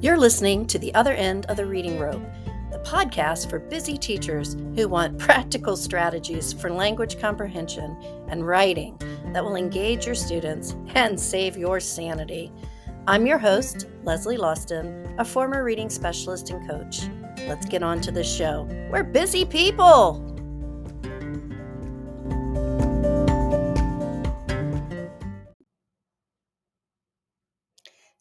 You're listening to The Other End of the Reading Rope, the podcast for busy teachers who want practical strategies for language comprehension and writing that will engage your students and save your sanity. I'm your host, Leslie Lausten, a former reading specialist and coach. Let's get on to the show. We're busy people.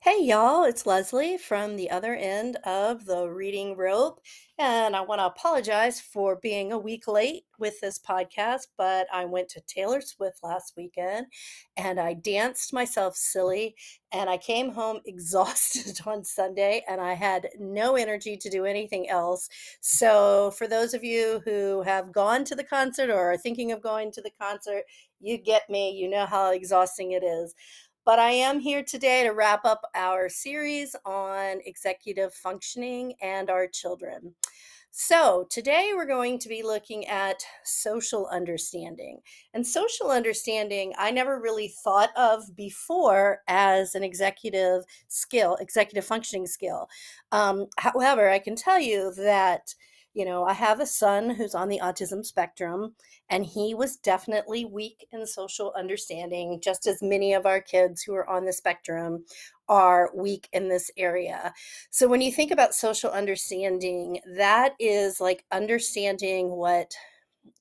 Hey, y'all, it's Leslie from the other end of the reading rope. And I want to apologize for being a week late with this podcast, but I went to Taylor Swift last weekend and I danced myself silly. And I came home exhausted on Sunday and I had no energy to do anything else. So, for those of you who have gone to the concert or are thinking of going to the concert, you get me. You know how exhausting it is. But I am here today to wrap up our series on executive functioning and our children. So, today we're going to be looking at social understanding. And social understanding, I never really thought of before as an executive skill, executive functioning skill. Um, however, I can tell you that you know, I have a son who's on the autism spectrum, and he was definitely weak in social understanding, just as many of our kids who are on the spectrum are weak in this area. So, when you think about social understanding, that is like understanding what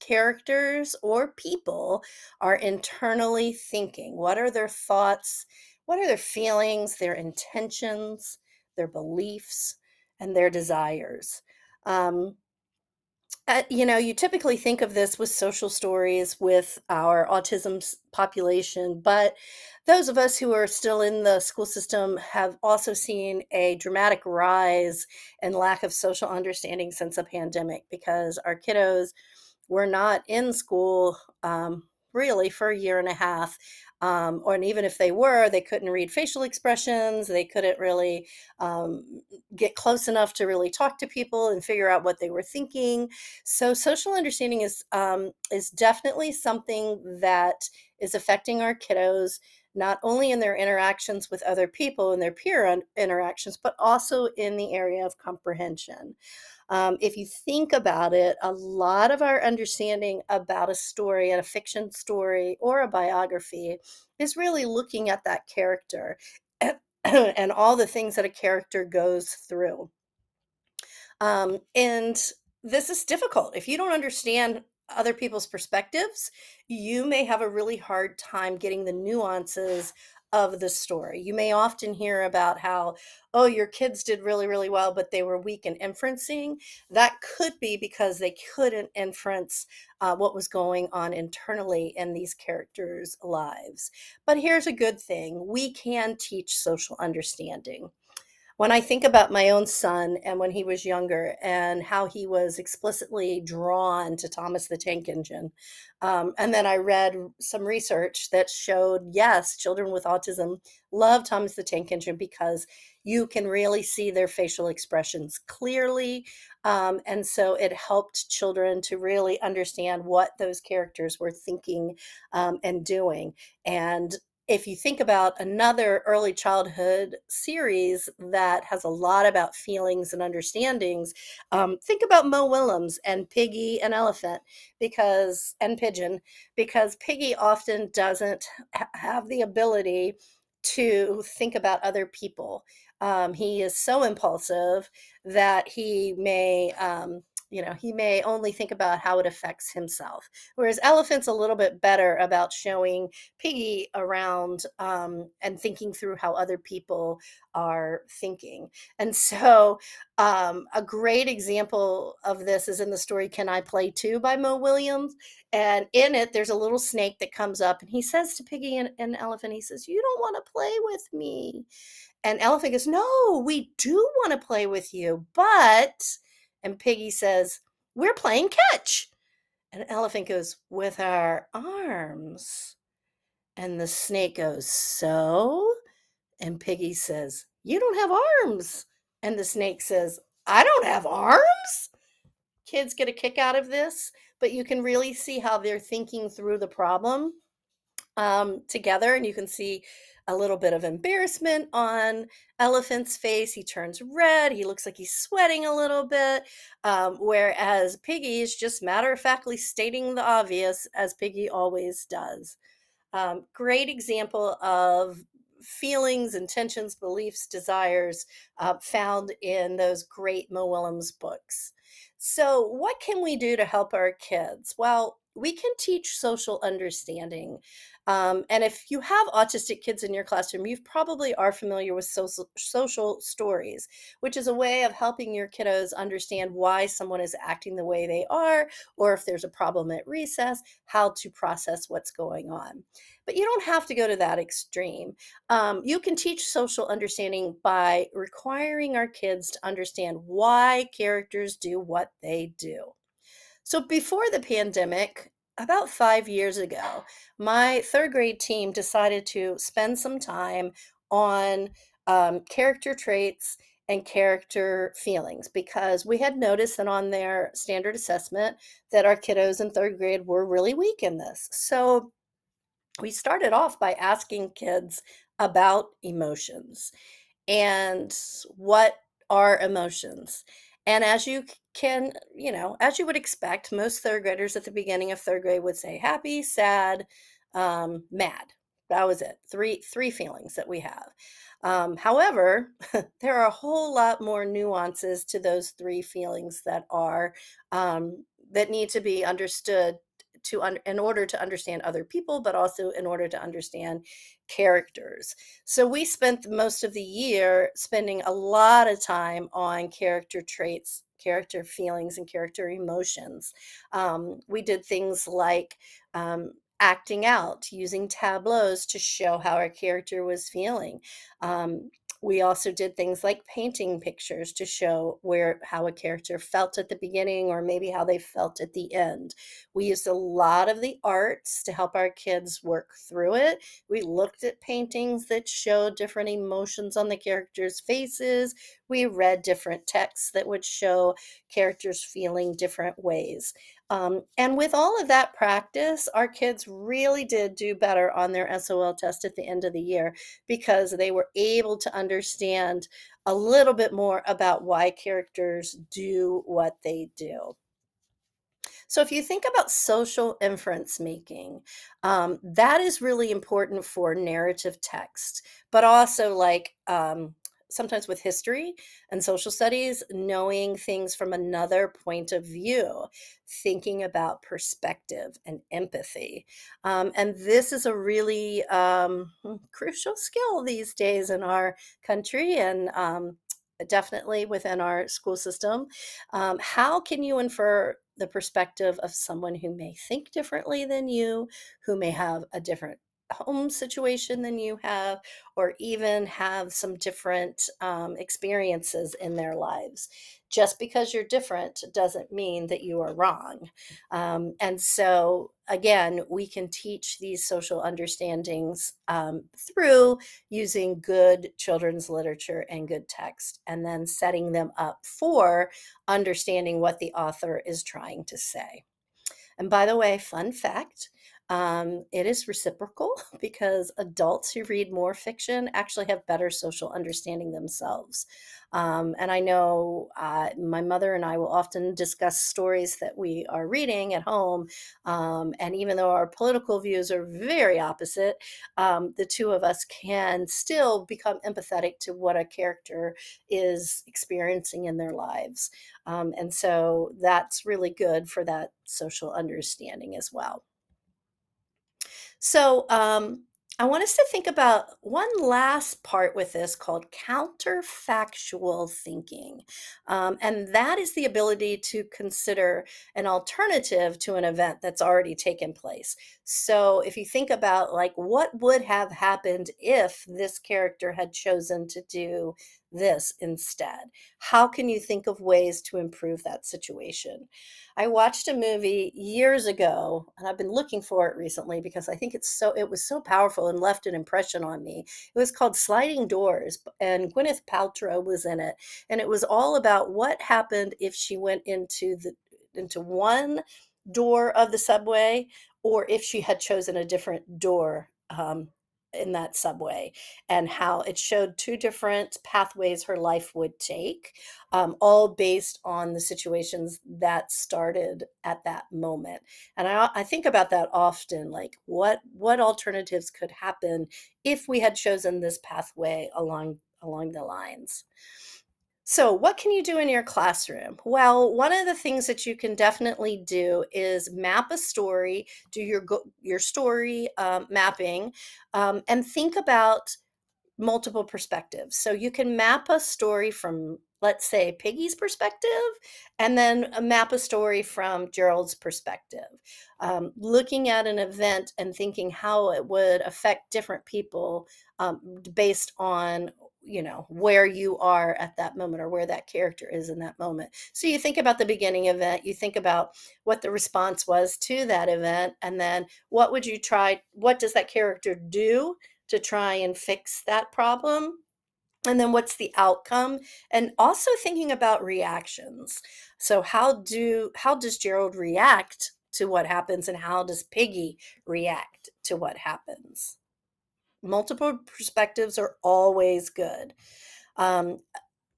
characters or people are internally thinking. What are their thoughts? What are their feelings, their intentions, their beliefs, and their desires? Um, uh, you know, you typically think of this with social stories with our autism population, but those of us who are still in the school system have also seen a dramatic rise in lack of social understanding since the pandemic because our kiddos were not in school um, really for a year and a half um, or and even if they were, they couldn't read facial expressions. They couldn't really um, get close enough to really talk to people and figure out what they were thinking. So social understanding is um, is definitely something that is affecting our kiddos not only in their interactions with other people and their peer interactions, but also in the area of comprehension. Um, if you think about it, a lot of our understanding about a story, a fiction story, or a biography is really looking at that character and all the things that a character goes through. Um, and this is difficult. If you don't understand other people's perspectives, you may have a really hard time getting the nuances of the story. You may often hear about how, oh, your kids did really, really well, but they were weak in inferencing. That could be because they couldn't inference uh, what was going on internally in these characters' lives. But here's a good thing we can teach social understanding when I think about my own son and when he was younger and how he was explicitly drawn to Thomas the Tank Engine, um, and then I read some research that showed yes, children with autism love Thomas the Tank Engine because you can really see their facial expressions clearly. Um, and so it helped children to really understand what those characters were thinking um, and doing. And if you think about another early childhood series that has a lot about feelings and understandings, um, think about Mo Willems and Piggie and Elephant because and Pigeon because Piggie often doesn't ha- have the ability to think about other people. Um, he is so impulsive that he may um, you know he may only think about how it affects himself whereas elephant's a little bit better about showing piggie around um, and thinking through how other people are thinking. And so um, a great example of this is in the story can i play too by mo willems and in it there's a little snake that comes up and he says to piggie and, and elephant he says you don't want to play with me. And elephant goes no we do want to play with you but and Piggie says, We're playing catch. And Elephant goes, With our arms. And the snake goes, So? And Piggie says, You don't have arms. And the snake says, I don't have arms. Kids get a kick out of this, but you can really see how they're thinking through the problem um, together, and you can see a little bit of embarrassment on Elephant's face. He turns red. He looks like he's sweating a little bit. Um, whereas Piggie is just matter of factly stating the obvious, as Piggie always does. Um, great example of feelings, intentions, beliefs, desires uh, found in those great Mo Willems books. So, what can we do to help our kids? Well, we can teach social understanding. Um, and if you have autistic kids in your classroom, you probably are familiar with social, social stories, which is a way of helping your kiddos understand why someone is acting the way they are, or if there's a problem at recess, how to process what's going on. But you don't have to go to that extreme. Um, you can teach social understanding by requiring our kids to understand why characters do what they do. So before the pandemic, about five years ago, my third grade team decided to spend some time on um, character traits and character feelings because we had noticed that on their standard assessment that our kiddos in third grade were really weak in this. So we started off by asking kids about emotions and what are emotions. And as you can, you know, as you would expect, most third graders at the beginning of third grade would say happy, sad, um, mad. That was it. Three three feelings that we have. Um, however, there are a whole lot more nuances to those three feelings that are um, that need to be understood to un- in order to understand other people, but also in order to understand characters. So we spent most of the year spending a lot of time on character traits character feelings and character emotions. Um, we did things like um, acting out, using tableaus to show how our character was feeling. Um, we also did things like painting pictures to show where how a character felt at the beginning or maybe how they felt at the end. We used a lot of the arts to help our kids work through it. We looked at paintings that showed different emotions on the characters' faces. We read different texts that would show characters feeling different ways. Um, and with all of that practice, our kids really did do better on their SOL test at the end of the year because they were able to understand a little bit more about why characters do what they do. So, if you think about social inference making, um, that is really important for narrative text, but also like um, sometimes with history and social studies, knowing things from another point of view, thinking about perspective and empathy. Um, and this is a really um, hmm, crucial skill these days in our country and um, definitely within our school system. Um, how can you infer the perspective of someone who may think differently than you, who may have a different home situation than you have, or even have some different um, experiences in their lives. Just because you're different doesn't mean that you are wrong. Um, and so, again, we can teach these social understandings um, through using good children's literature and good text, and then setting them up for understanding what the author is trying to say. And by the way, fun fact um, it is reciprocal because adults who read more fiction actually have better social understanding themselves. Um, and I know uh, my mother and I will often discuss stories that we are reading at home. Um, and even though our political views are very opposite, um, the two of us can still become empathetic to what a character is experiencing in their lives. Um, and so that's really good for that social understanding as well. So, um, I want us to think about one last part with this called counterfactual thinking. Um, and that is the ability to consider an alternative to an event that's already taken place. So if you think about like what would have happened if this character had chosen to do this instead? How can you think of ways to improve that situation? I watched a movie years ago and I've been looking for it recently because I think it's so it was so powerful and left an impression on me. It was called Sliding Doors and Gwyneth Paltrow was in it and it was all about what happened if she went into the into one door of the subway or if she had chosen a different door um, in that subway and how it showed two different pathways her life would take, um, all based on the situations that started at that moment. And I, I think about that often, like what what alternatives could happen if we had chosen this pathway along along the lines. So, what can you do in your classroom? Well, one of the things that you can definitely do is map a story, do your your story um, mapping, um, and think about multiple perspectives. So you can map a story from, let's say, Piggie's perspective, and then map a story from Gerald's perspective. Um, looking at an event and thinking how it would affect different people um, based on you know where you are at that moment or where that character is in that moment so you think about the beginning event you think about what the response was to that event and then what would you try what does that character do to try and fix that problem and then what's the outcome and also thinking about reactions so how do how does gerald react to what happens and how does piggie react to what happens multiple perspectives are always good. Um,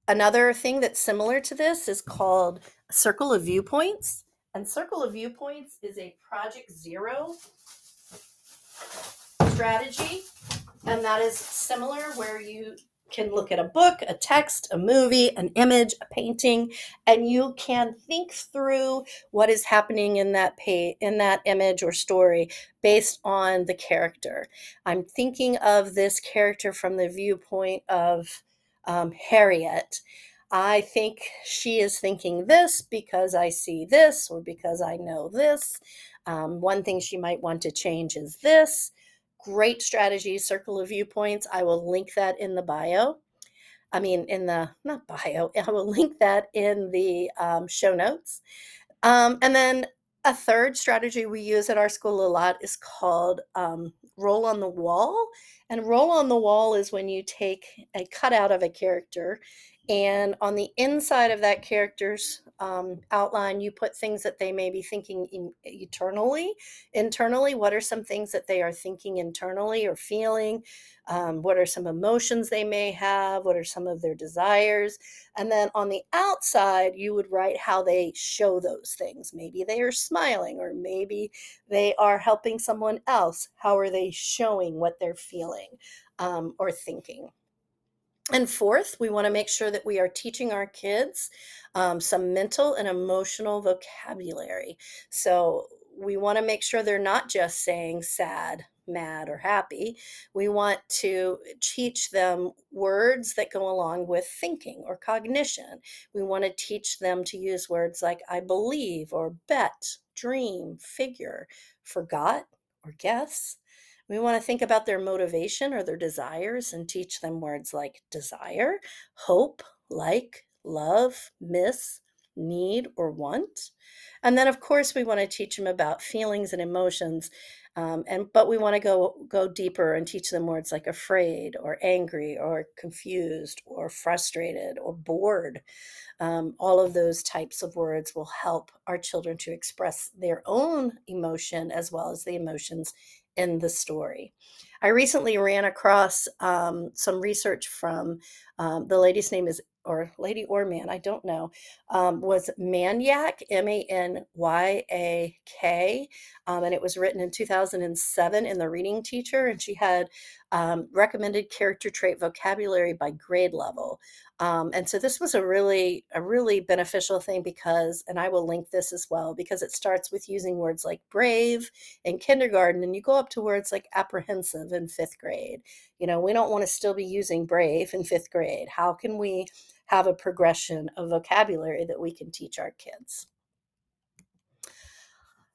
another thing that's similar to this is called Circle of Viewpoints. And Circle of Viewpoints is a Project Zero strategy. And that is similar where you can look at a book, a text, a movie, an image, a painting, and you can think through what is happening in that in that image or story based on the character. I'm thinking of this character from the viewpoint of um, Harriet. I think she is thinking this because I see this or because I know this. Um, one thing she might want to change is this great strategy, Circle of Viewpoints. I will link that in the bio. I mean, in the not bio, I will link that in the um, show notes. Um, and then a third strategy we use at our school a lot is called um, role on the wall. And role on the wall is when you take a cutout of a character and on the inside of that character's um, outline, you put things that they may be thinking in, eternally. Internally, what are some things that they are thinking internally or feeling? Um, what are some emotions they may have? What are some of their desires? And then on the outside, you would write how they show those things. Maybe they are smiling, or maybe they are helping someone else. How are they showing what they're feeling um, or thinking? And fourth, we want to make sure that we are teaching our kids um, some mental and emotional vocabulary. So we want to make sure they're not just saying sad, mad, or happy. We want to teach them words that go along with thinking or cognition. We want to teach them to use words like I believe, or bet, dream, figure, forgot, or guess. We want to think about their motivation or their desires and teach them words like desire, hope, like, love, miss, need, or want. And then, of course, we want to teach them about feelings and emotions. Um, and but we want to go go deeper and teach them words like afraid or angry or confused or frustrated or bored. Um, all of those types of words will help our children to express their own emotion as well as the emotions in the story. I recently ran across um, some research from um, the lady's name is or lady or man, I don't know, um, was Manyak, M A N Y A K, um, and it was written in 2007 in the Reading Teacher, and she had um, recommended character trait vocabulary by grade level. Um, and so this was a really a really beneficial thing because, and I will link this as well because it starts with using words like brave in kindergarten, and you go up to words like apprehensive in fifth grade. You know, we don't want to still be using brave in fifth grade. How can we have a progression of vocabulary that we can teach our kids?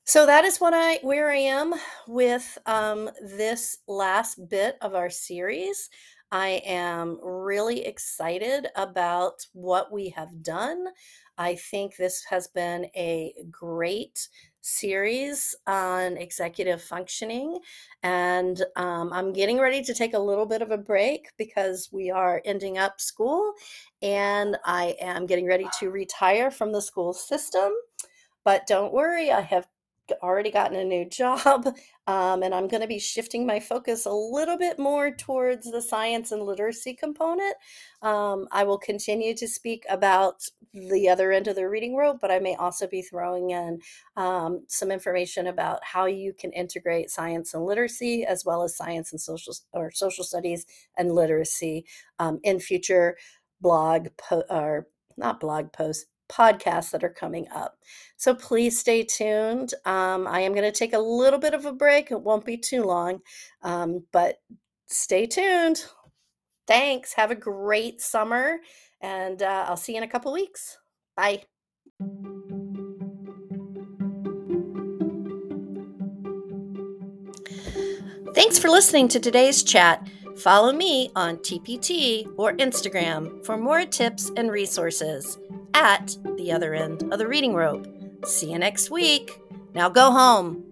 So that is what I where I am with um, this last bit of our series. I am really excited about what we have done. I think this has been a great series on executive functioning. And um, I'm getting ready to take a little bit of a break because we are ending up school and I am getting ready to retire from the school system. But don't worry, I have already gotten a new job, um, and I'm going to be shifting my focus a little bit more towards the science and literacy component. Um, I will continue to speak about the other end of the reading rope, but I may also be throwing in um, some information about how you can integrate science and literacy, as well as science and social or social studies and literacy um, in future blog po- or not blog posts podcasts that are coming up. So please stay tuned. Um, I am going to take a little bit of a break. It won't be too long, um, but stay tuned. Thanks. Have a great summer, and uh, I'll see you in a couple weeks. Bye. Thanks for listening to today's chat. Follow me on TPT or Instagram for more tips and resources at the other end of the reading rope. See you next week. Now go home.